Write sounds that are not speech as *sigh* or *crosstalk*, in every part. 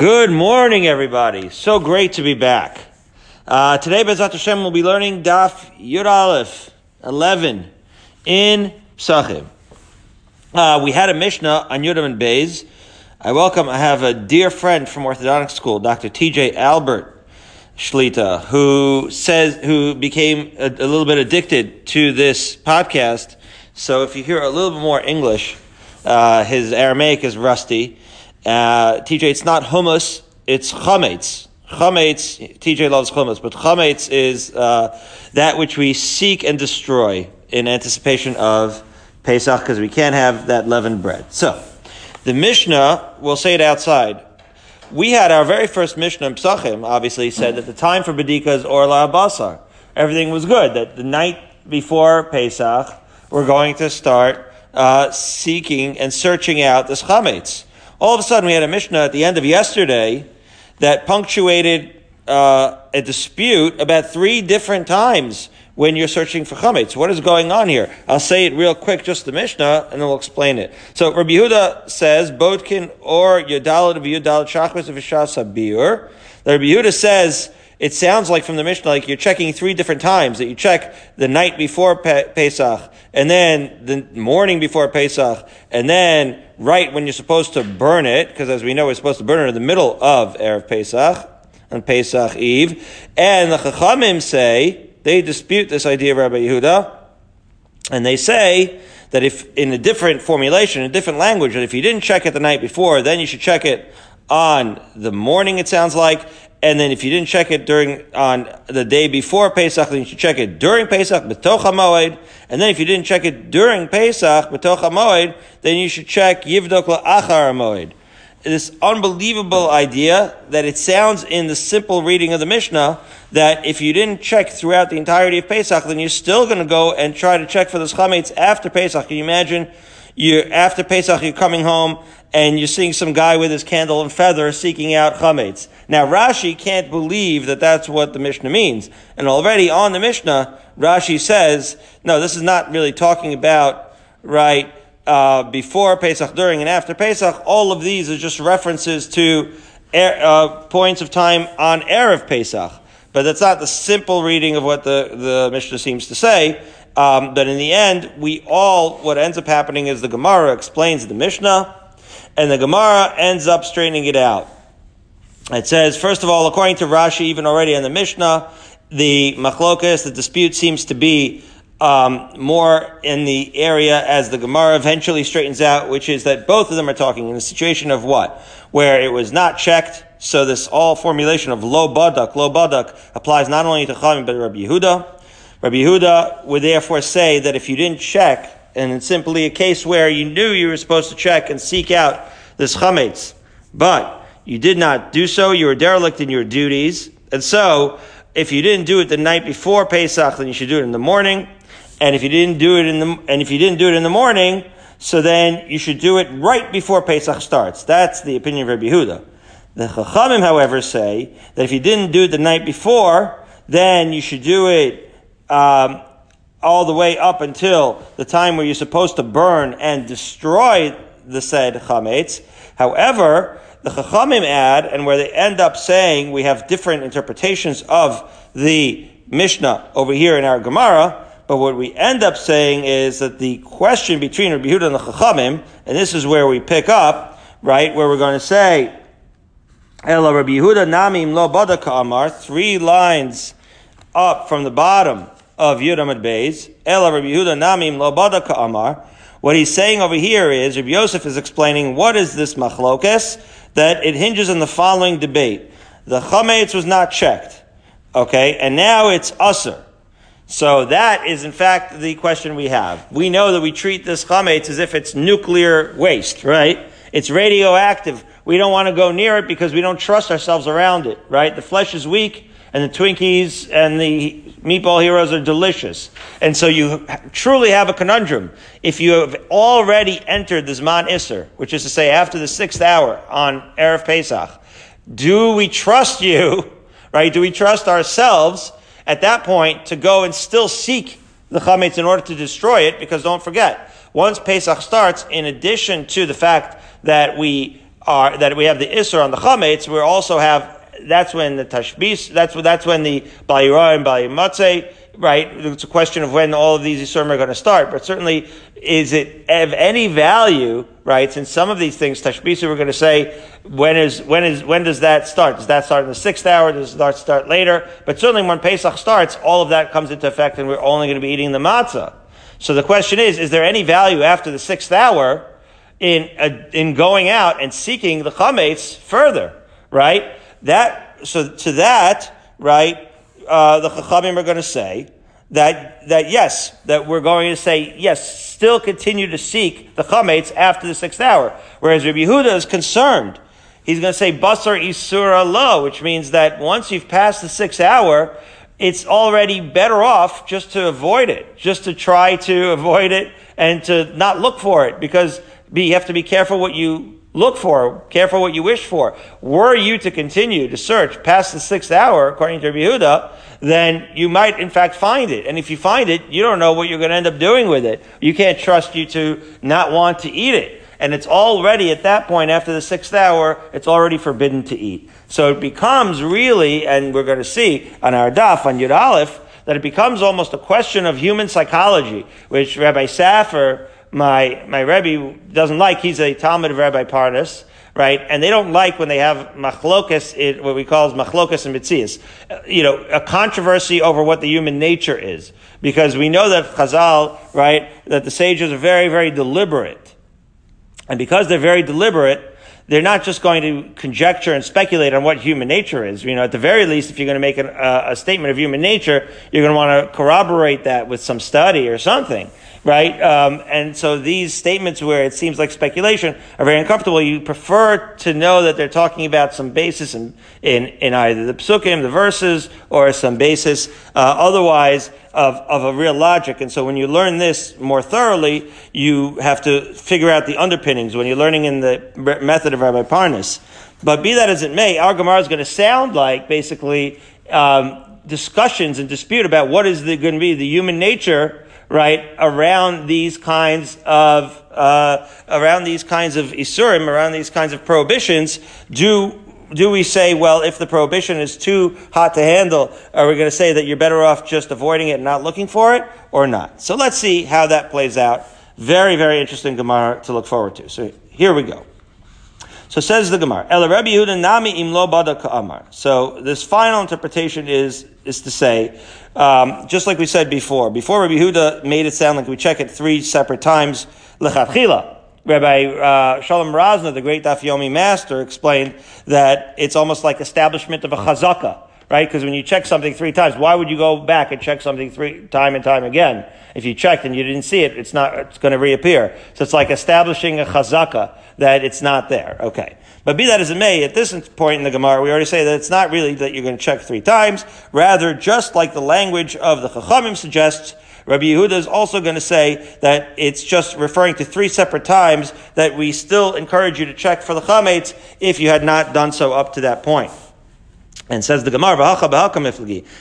Good morning, everybody. So great to be back. Uh, today, Bezat Hashem, we'll be learning Daf Yud Aleph 11 in Psachim. Uh, we had a Mishnah on Yudam and Beis. I welcome, I have a dear friend from Orthodontic School, Dr. TJ Albert Shlita, who says, who became a, a little bit addicted to this podcast. So if you hear a little bit more English, uh, his Aramaic is rusty. Uh, TJ, it's not hummus, it's chametz. Chametz, TJ loves hummus, but chametz is uh, that which we seek and destroy in anticipation of Pesach, because we can't have that leavened bread. So, the Mishnah, we'll say it outside. We had our very first Mishnah in Psachim, obviously, said that the time for Badika is Orla Basar. Everything was good, that the night before Pesach, we're going to start uh, seeking and searching out this chametz. All of a sudden, we had a Mishnah at the end of yesterday that punctuated uh, a dispute about three different times when you're searching for chametz. What is going on here? I'll say it real quick, just the Mishnah, and then we'll explain it. So Rabbi Yehuda says, Bodkin or Yudalit of Yudalit Shachris of Ishas Abir. Rabbi Yehuda says, it sounds like from the Mishnah, like you're checking three different times, that you check the night before Pe- Pesach, and then the morning before Pesach, and then right when you're supposed to burn it, because as we know, we're supposed to burn it in the middle of Erev Pesach, on Pesach Eve. And the Chachamim say, they dispute this idea of Rabbi Yehuda, and they say that if in a different formulation, a different language, that if you didn't check it the night before, then you should check it on the morning, it sounds like, and then if you didn't check it during on the day before Pesach, then you should check it during Pesach, betoch hamoed. And then if you didn't check it during Pesach, betoch hamoed, then you should check yivdok la'achar hamoed. This unbelievable idea that it sounds in the simple reading of the Mishnah that if you didn't check throughout the entirety of Pesach, then you're still going to go and try to check for the chametz after Pesach. Can you imagine? You're after Pesach, you're coming home and you're seeing some guy with his candle and feather seeking out chametz. Now Rashi can't believe that that's what the Mishnah means, and already on the Mishnah, Rashi says, no, this is not really talking about right uh, before Pesach, during and after Pesach. All of these are just references to uh, points of time on erev Pesach, but that's not the simple reading of what the the Mishnah seems to say. Um, but in the end, we all, what ends up happening is the Gemara explains the Mishnah, and the Gemara ends up straightening it out. It says, first of all, according to Rashi, even already in the Mishnah, the machlokas, the dispute seems to be um, more in the area as the Gemara eventually straightens out, which is that both of them are talking in a situation of what? Where it was not checked, so this all formulation of lo badak, lo badak applies not only to Chaim but Rabbi Yehuda. Rabbi Yehuda would therefore say that if you didn't check, and it's simply a case where you knew you were supposed to check and seek out this chametz, but you did not do so, you were derelict in your duties, and so if you didn't do it the night before Pesach, then you should do it in the morning, and if you didn't do it in the and if you didn't do it in the morning, so then you should do it right before Pesach starts. That's the opinion of Rabbi Yehuda. The Chachamim, however, say that if you didn't do it the night before, then you should do it um, all the way up until the time where you're supposed to burn and destroy the said chametz. However, the Chachamim add, and where they end up saying we have different interpretations of the Mishnah over here in our Gemara, but what we end up saying is that the question between Rabbi Yehuda and the Chachamim, and this is where we pick up, right, where we're going to say, Ela Rabbi Yehuda Namim Lo Badaka Amar, three lines up from the bottom of Yudamad Beis, Ela Rabbi Yehuda Namim Lo Badaka Amar. What he's saying over here is, Rabbi Yosef is explaining what is this machlokes, that it hinges on the following debate. The chametz was not checked, okay, and now it's usr. So that is in fact the question we have. We know that we treat this chametz as if it's nuclear waste, right? It's radioactive. We don't want to go near it because we don't trust ourselves around it, right? The flesh is weak and the Twinkies and the meatball heroes are delicious. And so you truly have a conundrum. If you have already entered the Zman Isser, which is to say after the sixth hour on Erev Pesach, do we trust you, *laughs* right? Do we trust ourselves at that point to go and still seek the chametz in order to destroy it? Because don't forget, once Pesach starts, in addition to the fact that we are, that we have the Isser on the Chametz, we also have, that's when the Tashbis, that's, that's when the Bayira and Bayimatze, right? It's a question of when all of these Yisurim are going to start, but certainly is it of any value, right? Since some of these things, Tashbisa, we're going to say, when is, when is, when does that start? Does that start in the sixth hour? Does start, start later? But certainly when Pesach starts, all of that comes into effect and we're only going to be eating the matzah. So the question is, is there any value after the sixth hour in, uh, in going out and seeking the chametz further, right? That, so to that, right, uh, the chachamim are going to say, that, that yes, that we're going to say, yes, still continue to seek the chametz after the sixth hour. Whereas Rabbi Yehuda is concerned. He's going to say basar isura lo, which means that once you've passed the sixth hour, it's already better off just to avoid it, just to try to avoid it and to not look for it because you have to be careful what you look for, careful what you wish for. Were you to continue to search past the sixth hour, according to Yehuda, then you might in fact find it. And if you find it, you don't know what you're going to end up doing with it. You can't trust you to not want to eat it. And it's already at that point, after the sixth hour, it's already forbidden to eat. So it becomes really, and we're going to see on our daf, on Yud Aleph, that it becomes almost a question of human psychology, which Rabbi Saffer, my, my Rebbe, doesn't like. He's a Talmud of Rabbi Parnas right? And they don't like when they have machlokas, it, what we call machlokas and mitzias. Uh, you know, a controversy over what the human nature is. Because we know that Chazal, right, that the sages are very, very deliberate. And because they're very deliberate, they're not just going to conjecture and speculate on what human nature is. You know, at the very least, if you're going to make an, uh, a statement of human nature, you're going to want to corroborate that with some study or something right? Um, and so these statements where it seems like speculation are very uncomfortable. You prefer to know that they're talking about some basis in, in, in either the psukim, the verses, or some basis uh, otherwise of, of a real logic. And so when you learn this more thoroughly, you have to figure out the underpinnings when you're learning in the method of Rabbi Parnas. But be that as it may, our Gemara is going to sound like basically um, discussions and dispute about what is going to be the human nature right, around these kinds of, uh, around these kinds of isurim, around these kinds of prohibitions, do, do we say, well, if the prohibition is too hot to handle, are we going to say that you're better off just avoiding it and not looking for it, or not? So let's see how that plays out. Very, very interesting Gemara to look forward to. So here we go. So says the Gemara, El Nami. So this final interpretation is, is to say, um, just like we said before, before Rabbi Yehuda made it sound like we check it three separate times. Rabbi uh, Shalom Rosner, the great Dafyomi master, explained that it's almost like establishment of a chazaka, right? Because when you check something three times, why would you go back and check something three time and time again? If you checked and you didn't see it, it's not, it's going to reappear. So it's like establishing a chazaka that it's not there. Okay. But be that as it may, at this point in the Gemara, we already say that it's not really that you're going to check three times. Rather, just like the language of the Chachamim suggests, Rabbi Yehuda is also going to say that it's just referring to three separate times that we still encourage you to check for the chametz if you had not done so up to that point. And says the Gemara,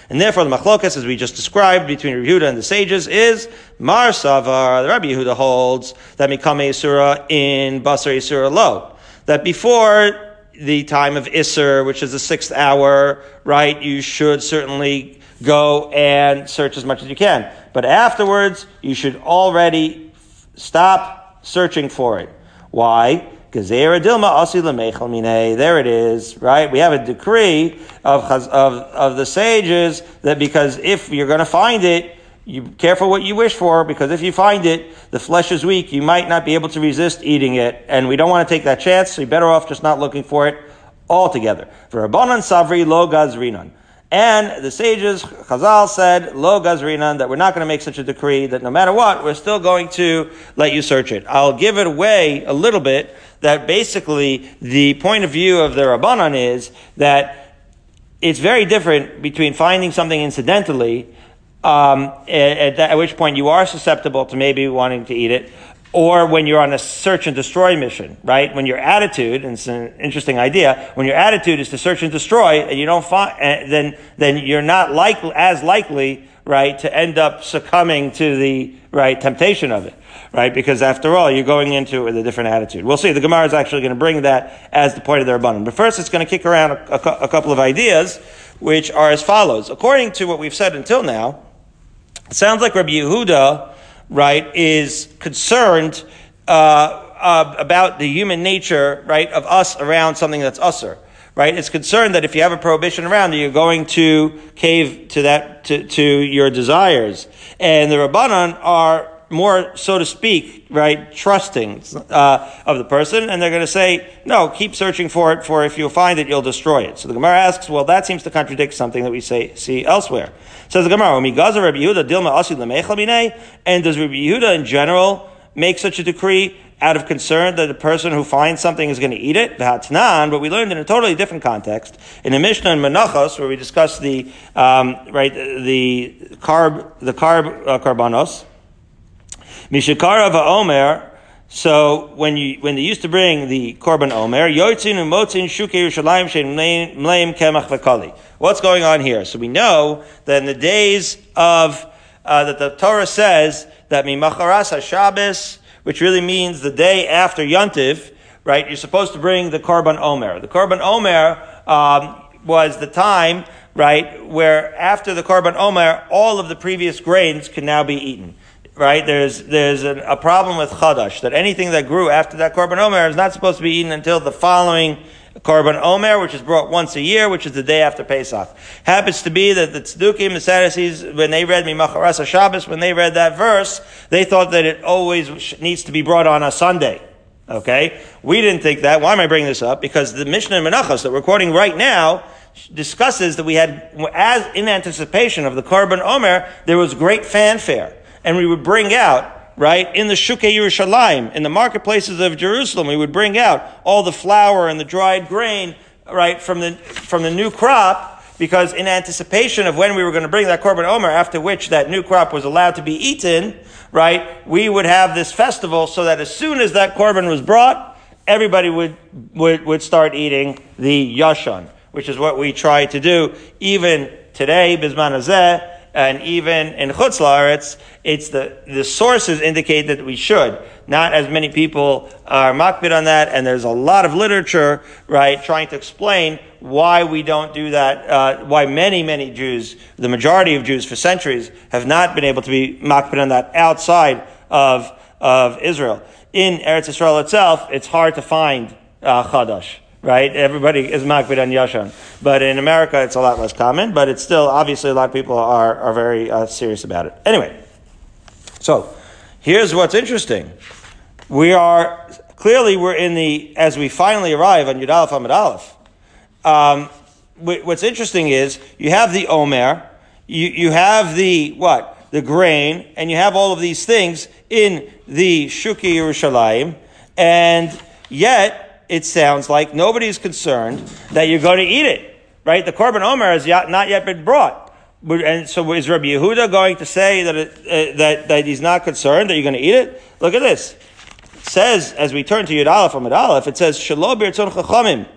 and therefore the machlokas, as we just described, between Rabbi Yehuda and the sages, is Mar Savar. The Rabbi Yehuda holds that Mikame Yisura in Basar Yisura Lo. That before the time of Isser, which is the sixth hour, right, you should certainly go and search as much as you can. But afterwards, you should already stop searching for it. Why? There it is, right? We have a decree of, of, of the sages that because if you're going to find it, you careful what you wish for because if you find it, the flesh is weak. You might not be able to resist eating it, and we don't want to take that chance. So you're better off just not looking for it altogether. For Savri Lo Gazrinan. And the sages, Chazal said, Lo Gazrinan, that we're not going to make such a decree that no matter what, we're still going to let you search it. I'll give it away a little bit that basically the point of view of the Rabbanan is that it's very different between finding something incidentally, um, at, at, at which point you are susceptible to maybe wanting to eat it, or when you're on a search and destroy mission, right? When your attitude, and it's an interesting idea, when your attitude is to search and destroy, and you don't find, eh, then then you're not like as likely right, to end up succumbing to the, right, temptation of it, right? Because after all, you're going into it with a different attitude. We'll see. The Gemara is actually going to bring that as the point of their abundance. But first, it's going to kick around a, a, a couple of ideas, which are as follows. According to what we've said until now, it sounds like Rabbi Yehuda, right, is concerned, uh, uh, about the human nature, right, of us around something that's usser right? It's concerned that if you have a prohibition around, you're going to cave to that, to, to your desires. And the Rabbanan are more, so to speak, right, trusting uh, of the person, and they're going to say, no, keep searching for it, for if you'll find it, you'll destroy it. So the Gemara asks, well, that seems to contradict something that we say see elsewhere. Says the Gemara, dilma and does Rabbi Yehuda in general make such a decree out of concern that the person who finds something is going to eat it, v'hatnan, but we learned in a totally different context. In the Mishnah in Menachos, where we discussed the, um, right, the carb, the carb, uh, karbanos, mishakara va'omer, so when you when they used to bring the korban omer, yotzin and motzin shuke Yerushalayim mleim kemach v'kali. What's going on here? So we know that in the days of uh, that the Torah says that mimacharas haShabbos which really means the day after Yontiv, right? You're supposed to bring the Korban Omer. The Korban Omer um, was the time, right, where after the Korban Omer, all of the previous grains can now be eaten. Right? There's, there's a, a problem with Chadash, that anything that grew after that Korban Omer is not supposed to be eaten until the following Korban Omer, which is brought once a year, which is the day after Pesach. Happens to be that the Tzdukim, the Sadducees, when they read Mimacharas Shabbos, when they read that verse, they thought that it always needs to be brought on a Sunday. Okay? We didn't think that. Why am I bringing this up? Because the Mishnah in Menachos that we're quoting right now discusses that we had, as in anticipation of the Korban Omer, there was great fanfare. And we would bring out right? In the Shuke Yerushalayim, in the marketplaces of Jerusalem, we would bring out all the flour and the dried grain, right, from the, from the new crop, because in anticipation of when we were going to bring that Korban Omer, after which that new crop was allowed to be eaten, right, we would have this festival so that as soon as that Korban was brought, everybody would, would, would start eating the Yashan, which is what we try to do even today, Bisman and even in Chutz La'aretz, it's the, the sources indicate that we should. Not as many people are makbid on that, and there's a lot of literature, right, trying to explain why we don't do that, uh, why many, many Jews, the majority of Jews for centuries, have not been able to be makbid on that outside of, of Israel. In Eretz Israel itself, it's hard to find uh, Chadash right? Everybody is makbid on Yashan. But in America, it's a lot less common, but it's still, obviously, a lot of people are, are very uh, serious about it. Anyway, so here's what's interesting. We are, clearly, we're in the, as we finally arrive on Yud Aleph Amid Aleph, um, what's interesting is you have the Omer, you, you have the, what? The grain, and you have all of these things in the Shuki Yerushalayim, and yet, it sounds like nobody's concerned that you're going to eat it, right? The Korban Omer has not yet been brought. And so is Rabbi Yehuda going to say that, it, uh, that, that he's not concerned that you're going to eat it? Look at this. It says, as we turn to Yud Aleph from Yud Aleph, it says, Shalo birtzon chachamim,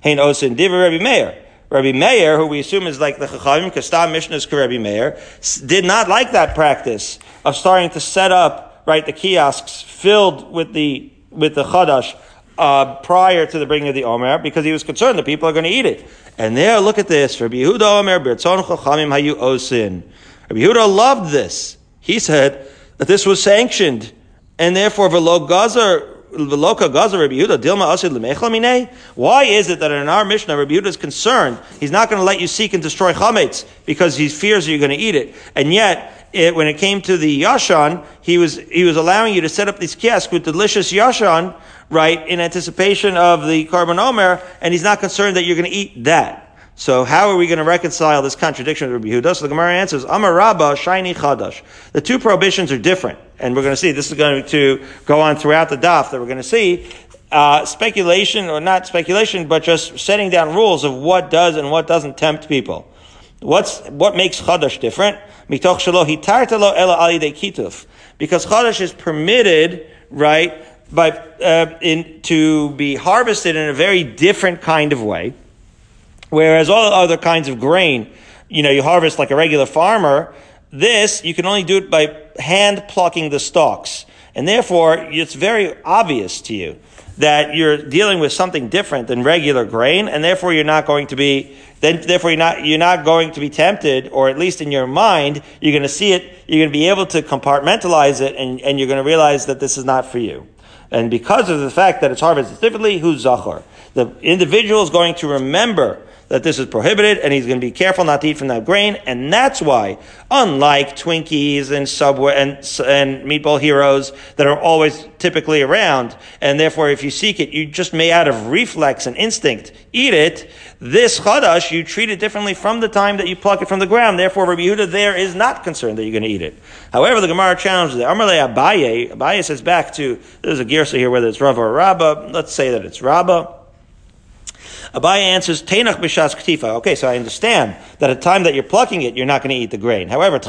hein osin diva Rabbi Meir. Rabbi Meir, who we assume is like the Chachamim, Kastam Mishnah's Rabbi Meir, did not like that practice of starting to set up, right, the kiosks filled with the, with the Chadash uh, prior to the bringing of the Omer because he was concerned that people are going to eat it. And there, look at this. Rabbi Yehuda Omer, Bertzon Chachamim Hayu Osin. Rabbi Yehuda loved this. He said that this was sanctioned. And therefore, Velo Gazer, Veloka Rabbi Yehuda, Dilma Asid Lemechla Why is it that in our Mishnah, Rabbi Yehuda is concerned, he's not going to let you seek and destroy chametz because he fears you're going to eat it. And yet, it, when it came to the Yashan, he was, he was allowing you to set up these kiosks with delicious Yashan, right, in anticipation of the Korban Omer, and he's not concerned that you're going to eat that. So how are we going to reconcile this contradiction with Rabbi Yehuda? So the Gemara answers, Amar Rabba, Shiny Chadash. The two prohibitions are different. And we're going to see, this is going to go on throughout the daf that we're going to see, uh, speculation, or not speculation, but just setting down rules of what does and what doesn't tempt people. What's, what makes Chadash different? Because Chadash is permitted, right, by, uh, in, to be harvested in a very different kind of way. Whereas all other kinds of grain, you know, you harvest like a regular farmer, this, you can only do it by hand plucking the stalks. And therefore, it's very obvious to you that you're dealing with something different than regular grain, and therefore you're not going to be, then, therefore you're not, you're not going to be tempted, or at least in your mind, you're going to see it, you're going to be able to compartmentalize it, and, and you're going to realize that this is not for you. And because of the fact that it's harvested differently, who's Zachar? The individual is going to remember that this is prohibited, and he's going to be careful not to eat from that grain, and that's why, unlike Twinkies and Subway and, and Meatball Heroes that are always typically around, and therefore if you seek it, you just may out of reflex and instinct eat it, this chadash, you treat it differently from the time that you pluck it from the ground, therefore Rabbi Yehuda there is not concerned that you're going to eat it. However, the Gemara challenges it. Amarle Abaye, Abaye says back to, there's a girsa here whether it's Rav or Rabba, let's say that it's Rabba. Abaye answers, Tenach b'shas ktifa. Okay, so I understand that at the time that you're plucking it, you're not going to eat the grain. However,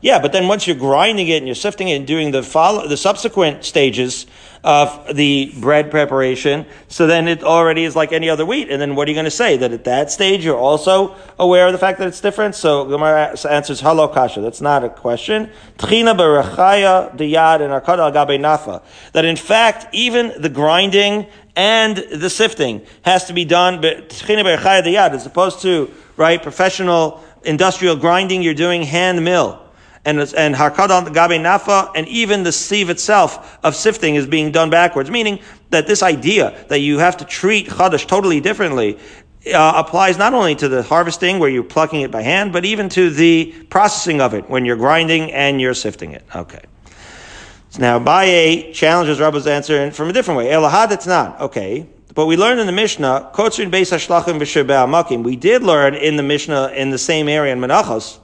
Yeah, but then once you're grinding it and you're sifting it and doing the follow, the subsequent stages of the bread preparation, so then it already is like any other wheat. And then what are you going to say? That at that stage you're also aware of the fact that it's different? So Gemara answers, Halo kasha. That's not a question. Tchina b'rechaya diyad and nafa. That in fact, even the grinding and the sifting has to be done as opposed to right professional industrial grinding. You're doing hand mill. And, and harkad gabe nafa, and even the sieve itself of sifting is being done backwards, meaning that this idea that you have to treat chadash totally differently uh, applies not only to the harvesting where you're plucking it by hand, but even to the processing of it when you're grinding and you're sifting it. Okay. So now Abaye challenges Rabba's answer from a different way. Elahad, it's not. Okay. But we learned in the Mishnah, Beis Hashlachim. We did learn in the Mishnah in the same area in Menachos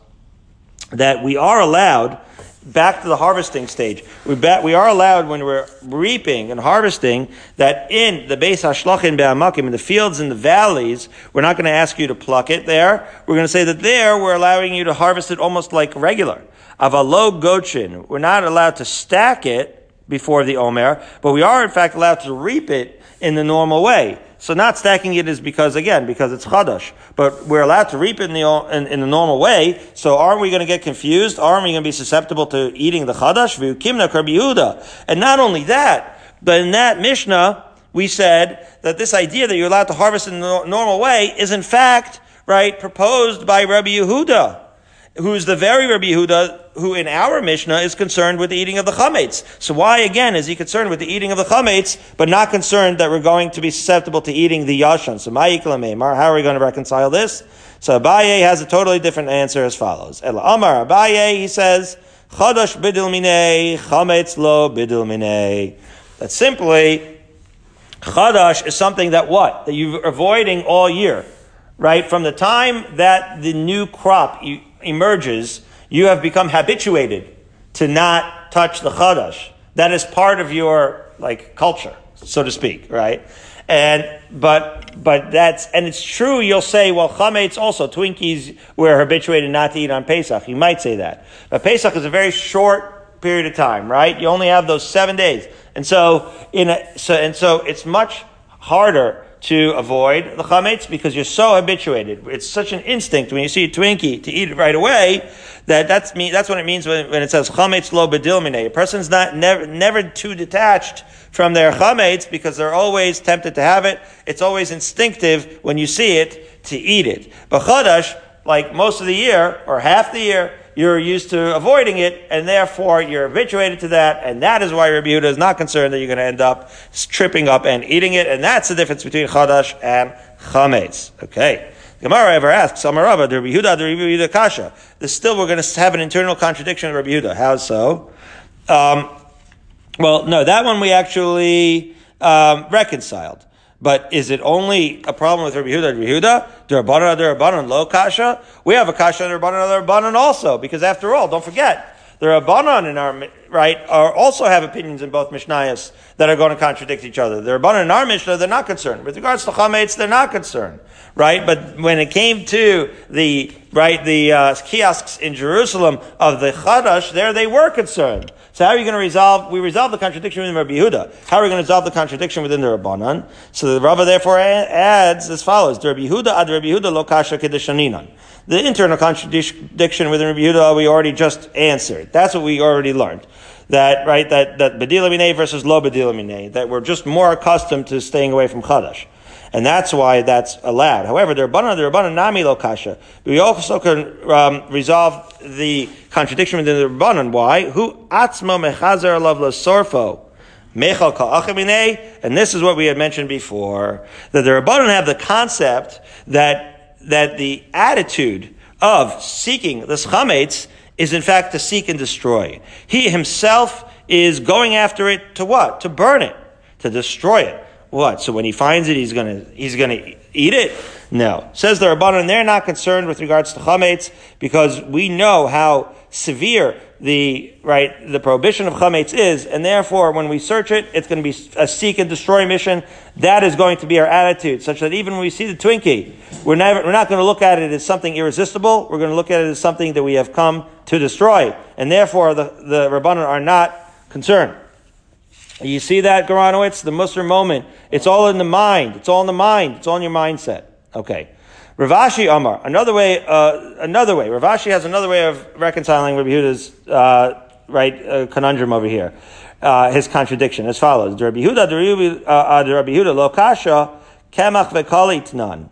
that we are allowed back to the harvesting stage. We, we are allowed when we're reaping and harvesting that in the Beis Hashlachim Be'amakim, in the fields and the valleys, we're not going to ask you to pluck it there. We're going to say that there we're allowing you to harvest it almost like regular. Avalo gochin. We're not allowed to stack it before the Omer, but we are in fact allowed to reap it in the normal way. So not stacking it is because, again, because it's chadash. But we're allowed to reap it in the, in, in the normal way. So aren't we going to get confused? Aren't we going to be susceptible to eating the chadash? And not only that, but in that Mishnah, we said that this idea that you're allowed to harvest in the normal way is in fact, right, proposed by Rabbi Yehuda who's the very Rabbi Yehuda who in our Mishnah is concerned with the eating of the chametz. So why again is he concerned with the eating of the chametz, but not concerned that we're going to be susceptible to eating the yashan? So Mar, how are we going to reconcile this? So Abaye has a totally different answer as follows. Ela Amar Abaye, he says, Chadash bidil minei, chametz lo bidil minei. That simply, Chadash is something that what? That you're avoiding all year. Right? From the time that the new crop, you, emerges, you have become habituated to not touch the chadash. That is part of your like culture, so to speak, right? And but but that's and it's true. You'll say, well, chametz also Twinkies we're habituated not to eat on Pesach. You might say that, but Pesach is a very short period of time, right? You only have those seven days, and so in a, so and so it's much harder to avoid the chametz because you're so habituated. It's such an instinct when you see a Twinkie to eat it right away that that's me. That's what it means when, when it says chametz lo bedilmine. A person's not never never too detached from their chametz because they're always tempted to have it. It's always instinctive when you see it to eat it. But chadash, like most of the year or half the year, you're used to avoiding it, and therefore you're habituated to that, and that is why Rabbi Yehuda is not concerned that you're going to end up tripping up and eating it, and that's the difference between Chadash and Chametz. Okay. Gemara ever asks, Samarava, Rabbi Yehuda, Rabbi Yehuda Kasha. This still, we're going to have an internal contradiction of Rabbi Yehuda. How so? Um, well, no, that one we actually um, reconciled. But is it only a problem with Rabbi Yehuda? Rabbi Yehuda, Durabanan, Durabanan, low kasha. We have a kasha Durabanan, Durabanan also, because after all, don't forget, the Rabbanon in our right, are also have opinions in both Mishnayos that are going to contradict each other. The Rabbanan in our Mishnah, they're not concerned. With regards to Chametz, they're not concerned, right? But when it came to the, right, the uh, kiosks in Jerusalem of the Chadash, there they were concerned. So how are you going to resolve, we resolve the contradiction within Rabbi Yehuda. How are we going to resolve the contradiction within the Rabbanan? So the Rabbah therefore adds as follows, Rabbi Yehuda ad Rabbi Yehuda lo kasha kedeshaninan. The internal contradiction within Rabbi Yehuda we already just answered. That's what we already learned. That, right, that, that Bedila versus Lo Bedila that we're just more accustomed to staying away from Chadash. And that's why that's allowed. However, the Rabbanan, the Rabbanan Nami Lo Kasha. We also can um, resolve the contradiction within the Rabbanan. Why? Who atzmo mechazer alav sorfo. And this is what we had mentioned before, that the Rabbanan have the concept that that the attitude of seeking the chametz is in fact to seek and destroy. He himself is going after it to what? To burn it, to destroy it. What? So when he finds it, he's gonna he's gonna eat it? No. Says the Rabbanan, they're not concerned with regards to chametz because we know how severe the right the prohibition of chametz is, and therefore when we search it, it's going to be a seek and destroy mission. That is going to be our attitude, such that even when we see the Twinkie, we're never we're not going to look at it as something irresistible. We're going to look at it as something that we have come to destroy, and therefore the the Rabbanan are not concerned. You see that, Garanowitz? The Musar moment. It's all in the mind. It's all in the mind. It's all in your mindset. Okay. Rav Ashi Amar, another way, uh, another way. Rav Ashi has another way of reconciling Rabbi Yehuda's uh, right uh, conundrum over here. Uh, his contradiction as follows: Rabbi Yehuda, uh, uh, Rabbi Yehuda, lo kasha kemach vekalit nan.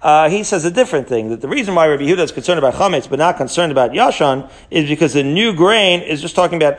Uh, he says a different thing, that the reason why Rabbi Yehuda is concerned about chametz but not concerned about yashan is because the new grain is just talking about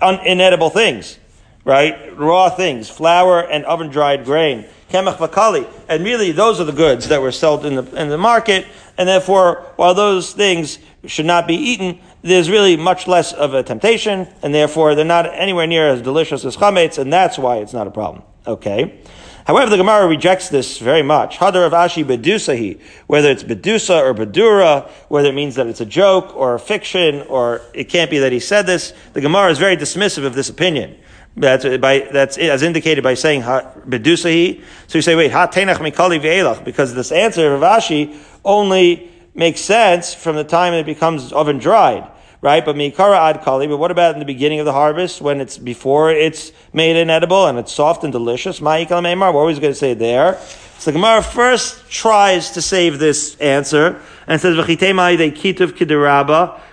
un- inedible things, right? Raw things, flour and oven dried grain kemach vakali. And really, those are the goods that were sold in the, in the market. And therefore, while those things should not be eaten, there's really much less of a temptation, and therefore they're not anywhere near as delicious as chametz, and that's why it's not a problem. Okay. However, the Gemara rejects this very much. Hadar Rav Ashi bedusahi, whether it's bedusa or bedura, whether it means that it's a joke or a fiction, or it can't be that he said this, the Gemara is very dismissive of this opinion. That's by that's as indicated by saying bedusahi. So you say, wait, ha tenach mikali ve'elach, because this answer of Rashi only makes sense from the time it becomes oven dried, right? But mikara ad kali. But what about in the beginning of the harvest when it's before it's made inedible and it's soft and delicious? Ma'ikal meimar. We're always going to say there. So the Gemara first tries to save this answer and says.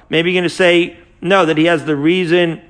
Maybe you're going to say no that he has the reason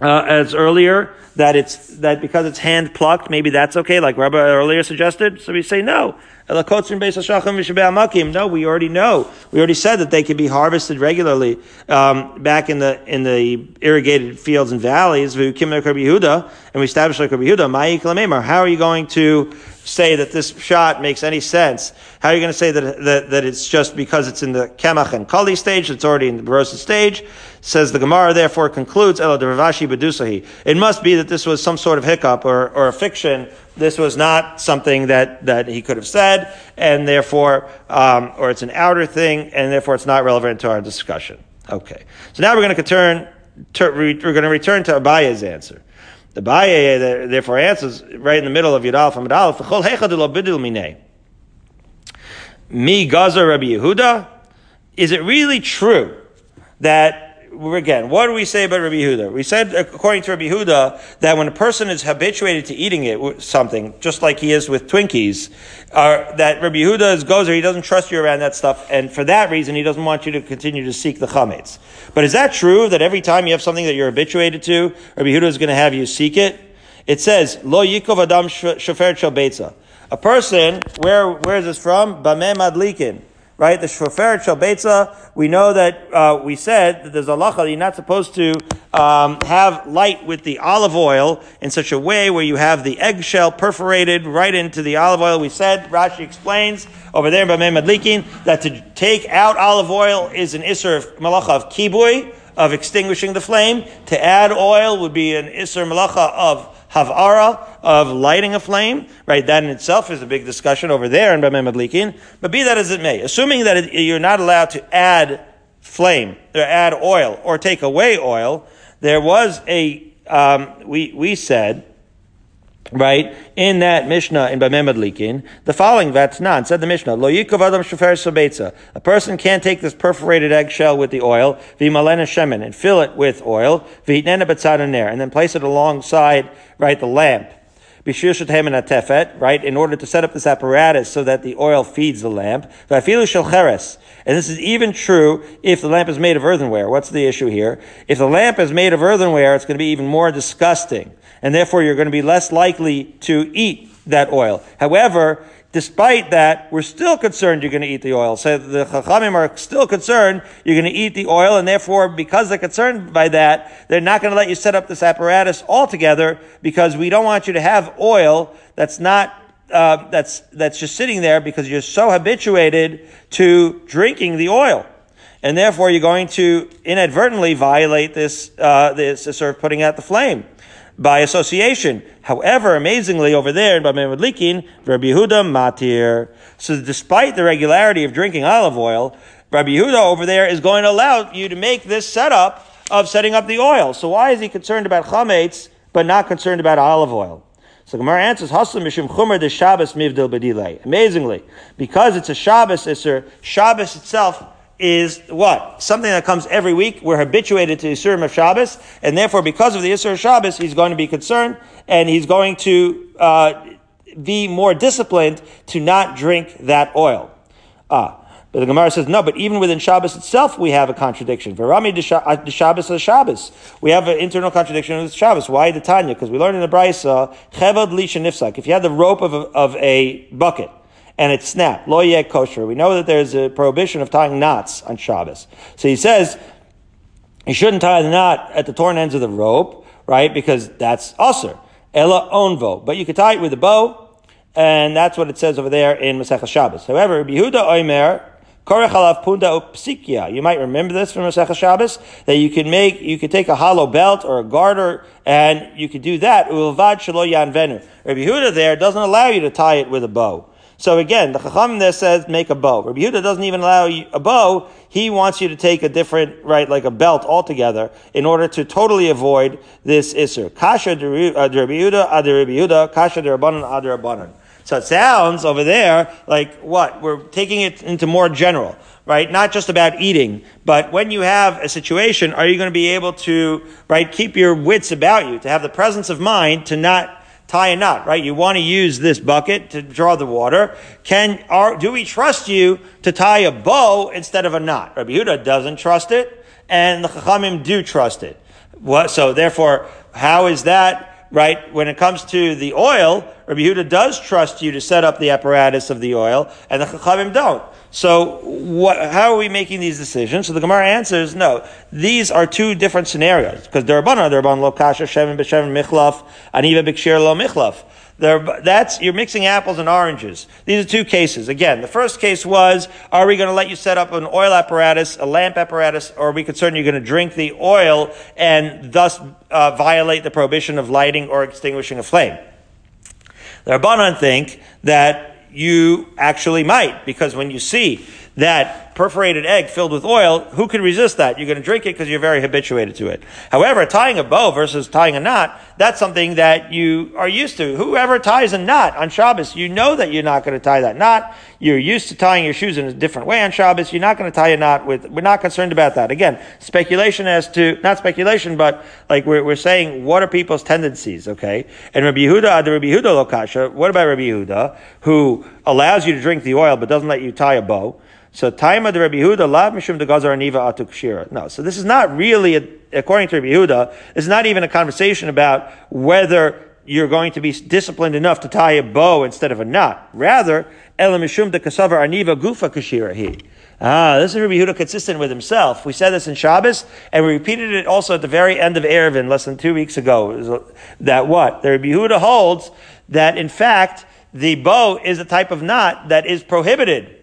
uh, as earlier that it's that because it's hand plucked, maybe that's okay, like Rabbi earlier suggested. So we say no. No, we already know. We already said that they can be harvested regularly um, back in the in the irrigated fields and valleys. And we established like Rabbi Yehuda. How are you going to say that this shot makes any sense. How are you going to say that, that, that it's just because it's in the Kemach and Kali stage, it's already in the Barossa stage? Says the Gemara, therefore concludes, Elo Rav Ashi Bedusahi. It must be that this was some sort of hiccup or, or a fiction. This was not something that, that he could have said, and therefore, um, or it's an outer thing, and therefore it's not relevant to our discussion. Okay. So now we're going to return, we're going to return to Abaye's answer. The Baye eh, therefore answers right in the middle of Yudal from Yudal, V'chol hechad bidil minei. Mi Gaza Rabbi Yehuda. Is it really true that again, what do we say about Rabbi Yehuda? We said, according to Rabbi Yehuda, that when a person is habituated to eating it, something, just like he is with Twinkies, uh, that Rabbi Yehuda is gozer, he doesn't trust you around that stuff, and for that reason, he doesn't want you to continue to seek the chametz. But is that true, that every time you have something that you're habituated to, Rabbi Yehuda is going to have you seek it? It says, Lo yikov adam shofer shel A person, where, where is this from? Bameh madlikin right? The shoferet shalbetza, we know that uh, we said that there's a lacha you're not supposed to um, have light with the olive oil in such a way where you have the eggshell perforated right into the olive oil. We said Rashi explains over there by Madlikin that to take out olive oil is an isser of malacha of kibui of extinguishing the flame. To add oil would be an isser malacha of havara of lighting a flame, right? That in itself is a big discussion over there in Bameh Madlikin. But be that as it may, assuming that it, you're not allowed to add flame, or add oil, or take away oil, there was a, um, we, we said, right, in that Mishnah in Bameh Madlikin, the following Vatnan said the Mishnah, Lo Yikov Adam Shefer Sobetza. A person can't take this perforated eggshell with the oil, Vimalena Shemen, and fill it with oil, Vitnena Betzad Ner, and then place it alongside, right, the lamp. Tefet, right, in order to set up this apparatus so that the oil feeds the lamp. And this is even true if the lamp is made of earthenware. What's the issue here? If the lamp is made of earthenware, it's going to be even more disgusting and therefore you're going to be less likely to eat that oil. However, despite that, we're still concerned you're going to eat the oil. So the Chachamim are still concerned you're going to eat the oil, and therefore, because they're concerned by that, they're not going to let you set up this apparatus altogether because we don't want you to have oil that's not uh, that's that's just sitting there because you're so habituated to drinking the oil. And therefore, you're going to inadvertently violate this, uh, this sort of putting out the flame by association. However, amazingly, over there in Bameh Madlikin, Rabbi Yehuda matir. So despite the regularity of drinking olive oil, Rabbi Yehuda over there is going to allow you to make this setup of setting up the oil. So why is he concerned about chametz, but not concerned about olive oil? So Gemara answers, Haslam Mishum Chumer de Shabbos Mivdil Bedilei. Amazingly, because it's a Shabbos Isser, Shabbos itself is what? Something that comes every week. We're habituated to the Isurim of Shabbos, and therefore, because of the Isur of Shabbos, he's going to be concerned, and he's going to uh, be more disciplined to not drink that oil. Ah. But the Gemara says, no, but even within Shabbos itself, we have a contradiction. Verami de Shabbos is Shabbos. We have an internal contradiction with Shabbos. Why the Tanya? Because we learned in the Brisa, Chevod Nifsak. If you had the rope of a, of a bucket, and it snapped. Lo yeh kosher. We know that there's a prohibition of tying knots on Shabbos. So he says you shouldn't tie the knot at the torn ends of the rope, right? Because that's usher. Ella onvo. But you could tie it with a bow, and that's what it says over there in Masech Shabbos. However, Yehuda Oimer, Korech punda upsikia. You might remember this from Masech Shabbos, that you can make, you could take a hollow belt or a garter, and you could do that. Rabbi Yehuda there doesn't allow you to tie it with a bow. So again, the Chacham there says make a bow. Rabbi Yehuda doesn't even allow you a bow. He wants you to take a different, right, like a belt altogether in order to totally avoid this Isser. Kasha de uh, Rabbi Yehuda, uh, Adi Rabbi Yehuda, Kasha de Rabbanan, uh, Adi Rabbanan. So it sounds over there like what? We're taking it into more general, right? Not just about eating, but when you have a situation, are you going to be able to, right, keep your wits about you, to have the presence of mind to not tie a knot, right? You want to use this bucket to draw the water. Can, are, do we trust you to tie a bow instead of a knot? Rabbi Yehuda doesn't trust it, and the Chachamim do trust it. What, so therefore, how is that, right? When it comes to the oil, Rabbi Yehuda does trust you to set up the apparatus of the oil, and the Chachamim don't. So, what, how are we making these decisions? So the Gemara answers, no. These are two different scenarios. Because Darabanan, Daraban lo kasha, shemin b'shemin michlaf, aniva b'kshir lo michlaf. That's, you're mixing apples and oranges. These are two cases. Again, the first case was, are we going to let you set up an oil apparatus, a lamp apparatus, or are we concerned you're going to drink the oil and thus uh, violate the prohibition of lighting or extinguishing a flame? The Rabbanan think that you actually might, because when you see that perforated egg filled with oil, who can resist that? You're going to drink it because you're very habituated to it. However, tying a bow versus tying a knot, that's something that you are used to. Whoever ties a knot on Shabbos, you know that you're not going to tie that knot. You're used to tying your shoes in a different way on Shabbos. You're not going to tie a knot with, we're not concerned about that. Again, speculation as to, not speculation, but like we're, we're saying, what are people's tendencies, okay? And Rabbi Yehuda, the Rabbi Yehuda Lokasha, what about Rabbi Yehuda, who allows you to drink the oil but doesn't let you tie a bow? So time the Rabbi Yehuda, lav mishum de gazar aniva atuk shira. No, so this is not really, a, according to Rabbi Yehuda, it's not even a conversation about whether you're going to be disciplined enough to tie a bow instead of a knot. Rather, elam mishum de kasavar aniva gufa kashira he. Ah, this is Rabbi Yehuda consistent with himself. We said this in Shabbos, and we repeated it also at the very end of Eruvin, less than two weeks ago. That what? The Rabbi Yehuda holds that, in fact, the bow is a type of knot that is prohibited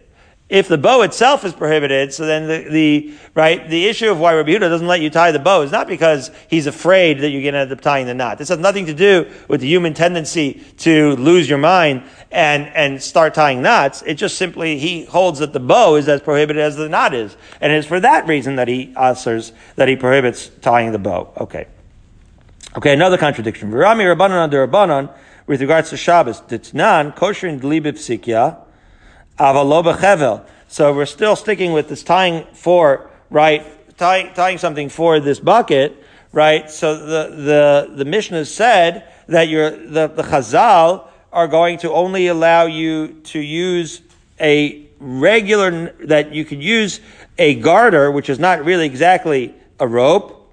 if the bow itself is prohibited, so then the, the, right, the issue of why Rabbi Yehuda doesn't let you tie the bow is not because he's afraid that you're going to end up tying the knot. This has nothing to do with the human tendency to lose your mind and, and start tying knots. It just simply, he holds that the bow is as prohibited as the knot is. And it is for that reason that he answers, that he prohibits tying the bow. Okay. Okay, another contradiction. Virami Rabbanan under Rabbanan, with regards to Shabbos, Ditnan, kosher and glibib sikya, avaloba So we're still sticking with this tying for, right, tying, tying something for this bucket, right? So the, the, the Mishnah said that you're, the, the Chazal are going to only allow you to use a regular, that you could use a garter, which is not really exactly a rope,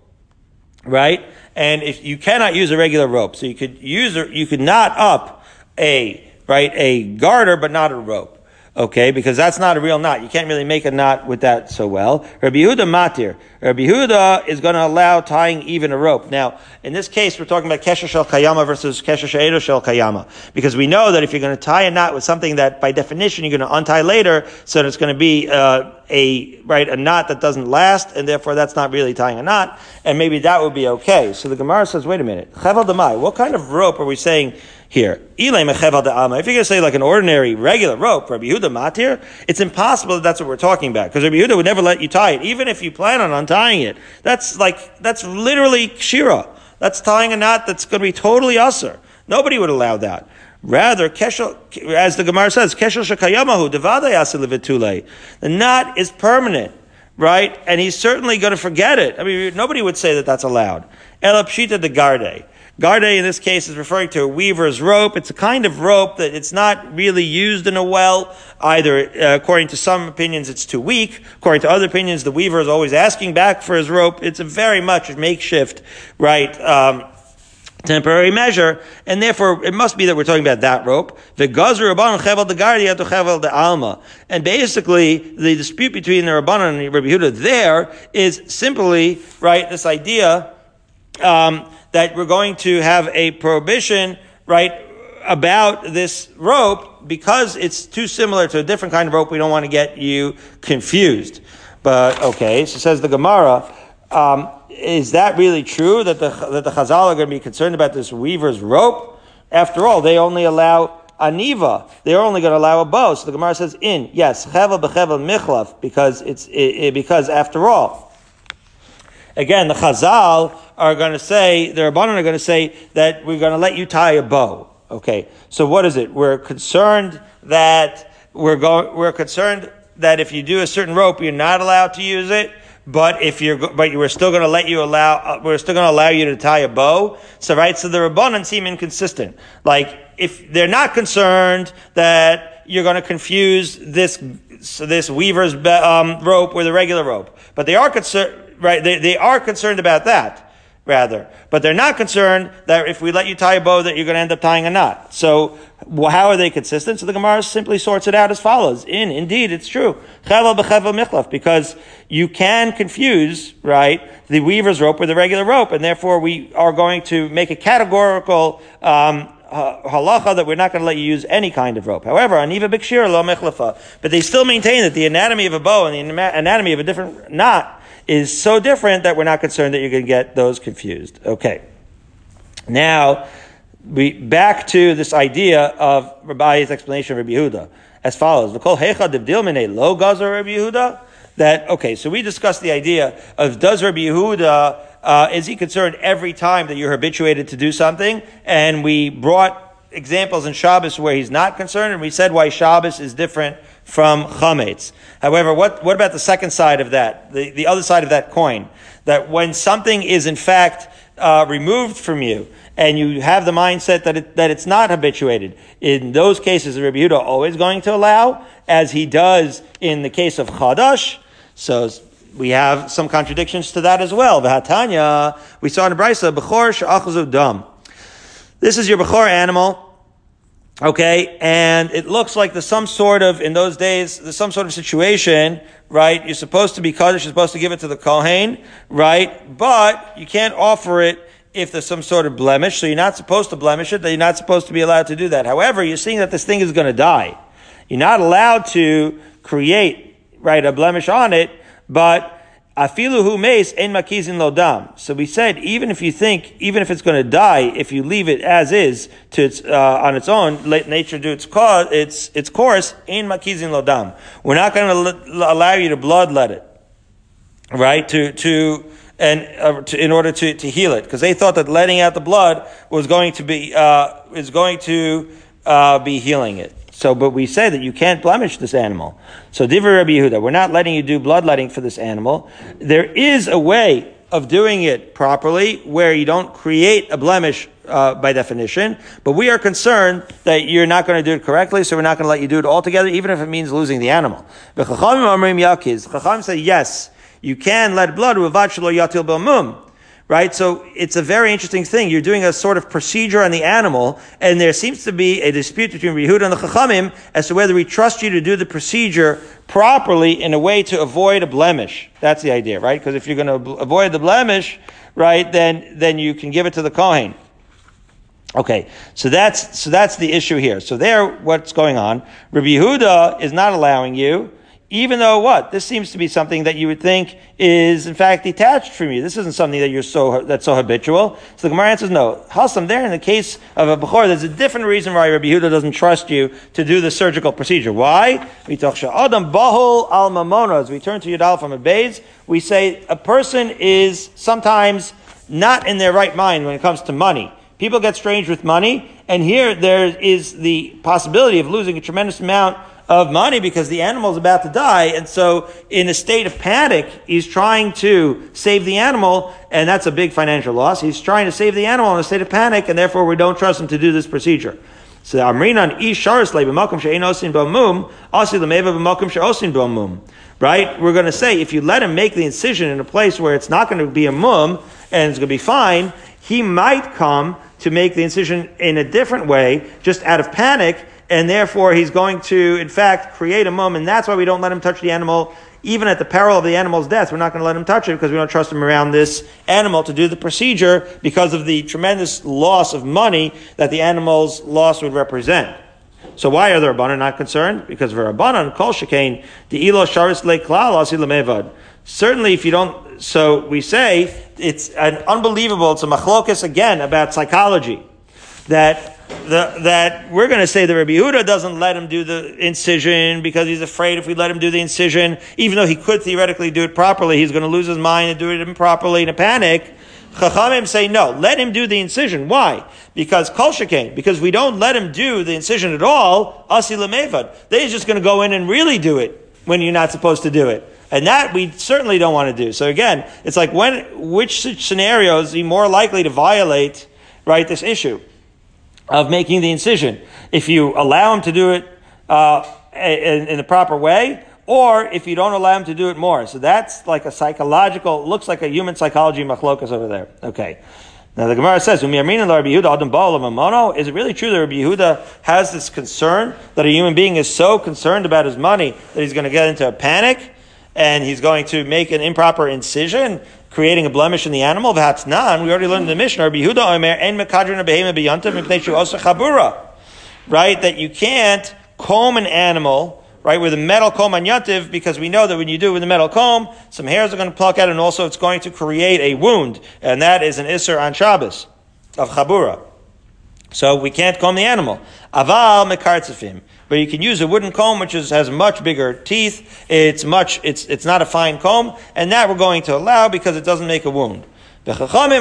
right? And if you cannot use a regular rope, so you could use, you could knot up a, right, a garter, but not a rope. Okay, because that's not a real knot. You can't really make a knot with that so well. Rabbi Yehuda matir. Rabbi Yehuda is going to allow tying even a rope. Now, in this case, we're talking about kesher shel kayama versus kesher she'edo shel kayama. Because we know that if you're going to tie a knot with something that by definition you're going to untie later, so it's going to be, uh, a, right, a knot that doesn't last, and therefore that's not really tying a knot, and maybe that would be okay. So the Gemara says, wait a minute. Cheval demai. What kind of rope are we saying here. If you're going to say like an ordinary, regular rope, Rabbi Yehuda matir, it's impossible that that's what we're talking about. Because Rabbi Yehuda would never let you tie it, even if you plan on untying it. That's like, that's literally shira. That's tying a knot that's going to be totally usser. Nobody would allow that. Rather, keshel, as the Gemara says, keshel shekayamahu devadayasi The knot is permanent, right? And he's certainly going to forget it. I mean, nobody would say that that's allowed. Elapshita de garde. Garde in this case is referring to a weaver's rope. It's a kind of rope that it's not really used in a well. Either, uh, according to some opinions, it's too weak. According to other opinions, the weaver is always asking back for his rope. It's a very much a makeshift, right, um, temporary measure, and therefore it must be that we're talking about that rope. The gazer rabbanon chevel to chevel alma, and basically the dispute between the rabbanon and Rabbi Yehuda there is simply right this idea. Um, that we're going to have a prohibition, right, about this rope because it's too similar to a different kind of rope. We don't want to get you confused. But okay, so says the Gemara. Um, is that really true that the that the Chazal are going to be concerned about this weaver's rope? After all, they only allow aniva. They're only going to allow a bow. So the Gemara says in yes, chevel bechevel michlaf because it's it, it, because after all, again the Chazal are going to say, the Rabbanon are going to say that we're going to let you tie a bow. Okay, so what is it? We're concerned that we're going, we're concerned that if you do a certain rope, you're not allowed to use it. But if you're, but we're still going to let you allow, uh, we're still going to allow you to tie a bow. So right, so the Rabbanon seem inconsistent. Like, if they're not concerned that you're going to confuse this, this weaver's um, rope with a regular rope, but they are concerned, right? They, they are concerned about that rather. But they're not concerned that if we let you tie a bow that you're going to end up tying a knot. So how are they consistent? So the Gemara simply sorts it out as follows. In, indeed, it's true. Because you can confuse, right, the weaver's rope with the regular rope, and therefore we are going to make a categorical, um, halacha that we're not going to let you use any kind of rope. However, aniva bikshir lo mechlafa. But they still maintain that the anatomy of a bow and the anatomy of a different knot is so different that we're not concerned that you're going to get those confused. Okay. Now, we back to this idea of Rabbi's explanation of Rabbi Yehuda as follows: V'kol hecha devdil lo gazer Rabbi Yehuda. That okay, so we discussed the idea of does Rabbi Yehuda uh, is he concerned every time that you're habituated to do something? And we brought examples in Shabbos where he's not concerned, and we said why Shabbos is different from chametz. However, what, what about the second side of that, the, the other side of that coin? That when something is in fact uh, removed from you, and you have the mindset that it, that it's not habituated, in those cases, Rabbi Yehuda always going to allow, as he does in the case of chadash. So we have some contradictions to that as well. V'hatanya, we saw in Brisa, b'chor she'achazu dam. This is your b'chor animal Okay, and it looks like there's some sort of, in those days, there's some sort of situation, right? You're supposed to be Kaddish, you're supposed to give it to the Kohen, right? But you can't offer it if there's some sort of blemish, so you're not supposed to blemish it, that you're not supposed to be allowed to do that. However, you're seeing that this thing is to die. You're not allowed to create, right, a blemish on it, but Afilu hu mace ein makizin lodam. So we said, even if you think, even if it's going to die, if you leave it as is to its, uh, on its own, let nature do its cause, its its course. Ein makizin lodam. We're not going to allow you to bloodlet it, right? To to and uh, to, in order to, to heal it, because they thought that letting out the blood was going to be uh, is going to uh, be healing it. So, but we say that you can't blemish this animal. So, Divrei Rabbi Yehuda, we're not letting you do bloodletting for this animal. There is a way of doing it properly where you don't create a blemish uh, by definition, but we are concerned that you're not going to do it correctly, so we're not going to let you do it altogether, even if it means losing the animal. The Chacham say yes, you can let blood yatil right? So it's a very interesting thing. You're doing a sort of procedure on the animal, and there seems to be a dispute between Yehuda and the Chachamim as to whether we trust you to do the procedure properly in a way to avoid a blemish. That's the idea, right? Because if you're going to avoid the blemish, right, then, then you can give it to the Kohen. Okay, so that's, so that's the issue here. So there, what's going on? Rabbi is not allowing you even though what? This seems to be something that you would think is in fact detached from you. This isn't something that you're so, that's so habitual. So the Gemara answers no. Hasam, there in the case of a Bechor, there's a different reason why Rabbi Yehuda doesn't trust you to do the surgical procedure. Why? We talk Adam Bahul al. As we turn to Yudal from a base, we say a person is sometimes not in their right mind when it comes to money. People get strange with money, and here there is the possibility of losing a tremendous amount of money because the animal is about to die. And so in a state of panic, he's trying to save the animal, and that's a big financial loss. He's trying to save the animal in a state of panic, and therefore we don't trust him to do this procedure. So Amrinan Isharis b'makom she'ein osin b'mum, asi l'meva b'makom she'osin b'mum. Right? We're to say if you let him make the incision in a place where it's not going to be a mum and it's to be fine, he might come to make the incision in a different way, just out of panic, and therefore he's going to, in fact, create a mum, and that's why we don't let him touch the animal, even at the peril of the animal's death. We're not going to let him touch it because we don't trust him around this animal to do the procedure because of the tremendous loss of money that the animal's loss would represent. So why are the Rabbanan not concerned? Because the Rabbanan, kol shekain, the ilo sharis le klal Certainly, if you don't, so we say it's an unbelievable, it's a machlokas again about psychology. That the, that we're going to say that Rabbi Yehuda doesn't let him do the incision because he's afraid if we let him do the incision, even though he could theoretically do it properly, he's going to lose his mind and do it improperly in a panic. Chachamim say no, let him do the incision. Why? Because kol because we don't let him do the incision at all, asi lemevad. They're just going to go in and really do it when you're not supposed to do it. And that we certainly don't want to do. So again, it's like when, which scenarios is he more likely to violate, right, this issue? Of making the incision. If you allow him to do it uh, in, in the proper way, or if you don't allow him to do it more. So that's like a psychological, looks like a human psychology machlokas over there. Okay. Now the Gemara says, Is it really true that Rabbi Yehuda has this concern that a human being is so concerned about his money that he's going to get into a panic and he's going to make an improper incision creating a blemish in the animal. V'hatznan, we already learned in the Mishnah, Rabbi Yehuda Omer, en mekadrin behema beyantav mipnei shu osa chabura. Right? That you can't comb an animal, right, with a metal comb on yantiv, because we know that when you do it with a metal comb, some hairs are going to pluck out, and also it's going to create a wound, and that is an isser on Shabbos of chabura. So we can't comb the animal. Aval mekartzifim but you can use a wooden comb which is, has much bigger teeth. It's much, it's, it's not a fine comb, and that we're going to allow because it doesn't make a wound. He's not going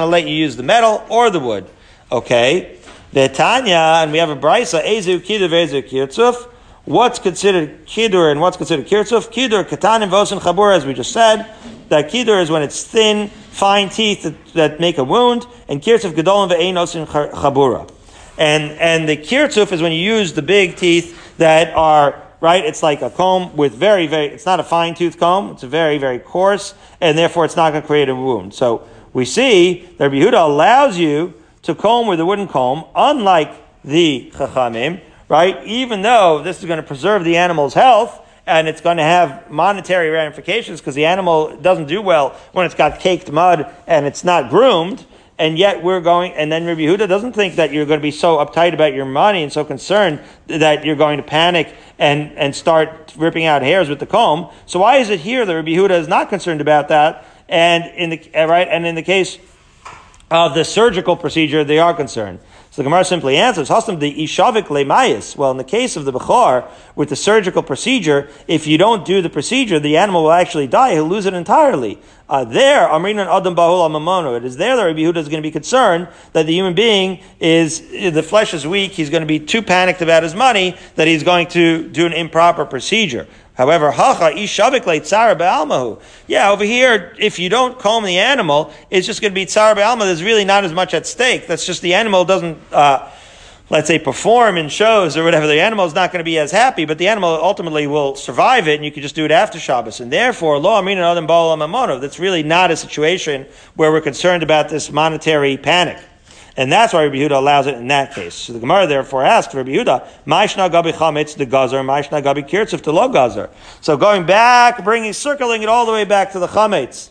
to let you use the metal or the wood. Okay. The Tanya, and we have a brisa, ezu kidur vezu kirtzuf. What's considered kidur and what's considered kirtzuf? Kidur, katan vosin chabur, as we just said. That kidur is when it's thin, fine teeth that, that make a wound, and kirtzuf gedolim ve'ein osin chabura. And, and the kirtzuf is when you use the big teeth that are, right, it's like a comb with very, very, it's not a fine tooth comb, it's a very, very coarse, and therefore it's not going to create a wound. So we see that Yehuda allows you to comb with a wooden comb, unlike the chachamim, right? Even though this is going to preserve the animal's health, and it's going to have monetary ramifications because the animal doesn't do well when it's got caked mud and it's not groomed and yet we're going, and then Rabbi Yehuda doesn't think that you're going to be so uptight about your money and so concerned that you're going to panic and, and start ripping out hairs with the comb. So why is it here that Rabbi Yehuda is not concerned about that? And in the, right, and in the case of the surgical procedure, they are concerned. So the Gemara simply answers, Hastam the Ishavik Lemayas. Well, in the case of the Bechor, with the surgical procedure, if you don't do the procedure, the animal will actually die. He'll lose it entirely. Uh, there, Amrinan Adam Bahul Amamono. It is there that Rabbi Yehuda is going to be concerned that the human being is, the flesh is weak, he's going to be too panicked about his money that he's going to do an improper procedure. However, hacha ishavik tzara be'almahu. Yeah, over here, if you don't comb the animal, it's just going to be tzara be'alma. There's really not as much at stake. That's just the animal doesn't, uh, let's say, perform in shows or whatever. The animal is not going to be as happy, but the animal ultimately will survive it, and you can just do it after Shabbos. And therefore, lo amin adam ba'al That's really not a situation where we're concerned about this monetary panic. And that's why Rabbi Yehuda allows it in that case. So the Gemara therefore asks Rabbi Yehuda, Maishna gabi chametz the gazer, Maishna gabi kirtzif to lo gazer. So going back, bringing, circling it all the way back to the chametz.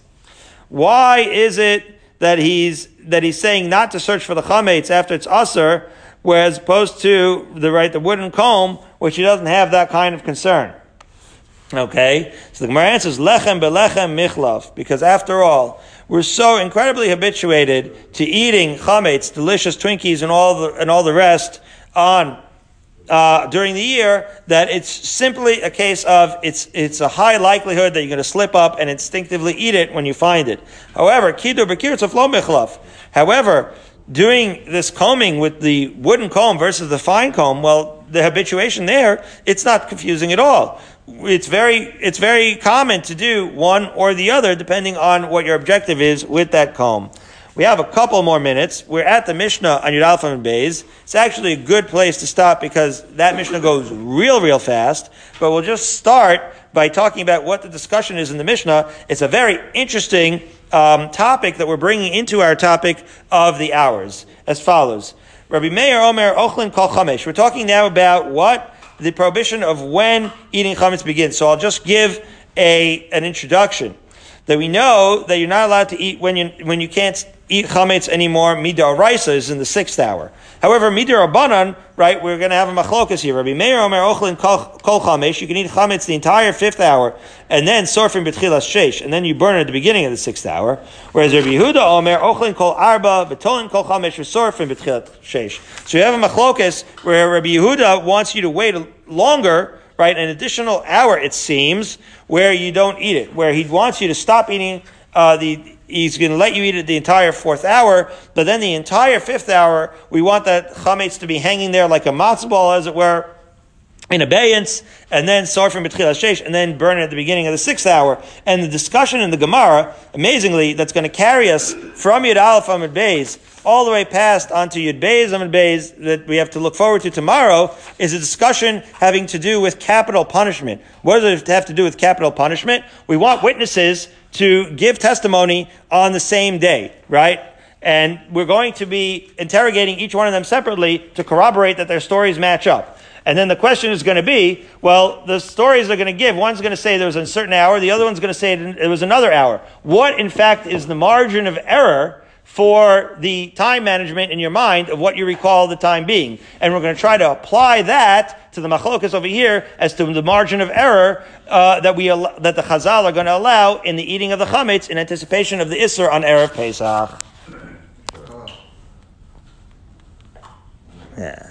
Why is it that he's, that he's saying not to search for the chametz after it's usr, whereas opposed to the, right, the wooden comb, which he doesn't have that kind of concern? Okay? So the Gemara answers, lechem belechem michlav, because after all, we're so incredibly habituated to eating chametz, delicious Twinkies, and all the and all the rest on uh, during the year that it's simply a case of it's it's a high likelihood that you're going to slip up and instinctively eat it when you find it. However, kidur bekir tzaflo michlav. However, doing this combing with the wooden comb versus the fine comb, well, the habituation there, it's not confusing at all it's very it's very common to do one or the other depending on what your objective is with that comb. We have a couple more minutes. We're at the Mishnah on Yud Aleph and Beis. It's actually a good place to stop because that Mishnah goes real, real fast. But we'll just start by talking about what the discussion is in the Mishnah. It's a very interesting um, topic that we're bringing into our topic of the hours as follows. Rabbi Meir Omer Ochlin Kol Chamesh. We're talking now about what the prohibition of when eating chametz begins. So I'll just give a an introduction that we know that you're not allowed to eat when you when you can't eat chametz anymore. Midar Raisa is in the sixth hour. However, Midar Abanan, right, we're going to have a machlokas here. Rabbi Meir Omer Ochlin Kol Chamesh, you can eat chametz the entire fifth hour, and then sorfim betchilas sheish, and then you burn it at the beginning of the sixth hour. Whereas Rabbi Yehuda Omer Ochlin Kol Arba, Betolin Kol Chamesh, sorfim betchilas sheish. So you have a machlokas where Rabbi Yehuda wants you to wait longer, right, an additional hour, it seems, where you don't eat it, where he wants you to stop eating uh, the he's going to let you eat it the entire fourth hour, but then the entire fifth hour, we want that chametz to be hanging there like a matzah ball, as it were, in abeyance, and then sort from betchil shesh, and then burn it at the beginning of the sixth hour. And the discussion in the Gemara, amazingly, that's going to carry us from Yud Aleph Amid Beis all the way past onto Yud Beis Amid Beis that we have to look forward to tomorrow is a discussion having to do with capital punishment. What does it have to do with capital punishment? We want witnesses to give testimony on the same day, right? And we're going to be interrogating each one of them separately to corroborate that their stories match up. And then the question is going to be, well, the stories are going to give. One's going to say there was a certain hour, the other one's going to say it was another hour. What, in fact, is the margin of error for the time management in your mind of what you recall the time being? And we're going to try to apply that to the machlokas over here as to the margin of error uh, that we that the Chazal are going to allow in the eating of the chametz in anticipation of the Isser on erev Pesach. Yeah.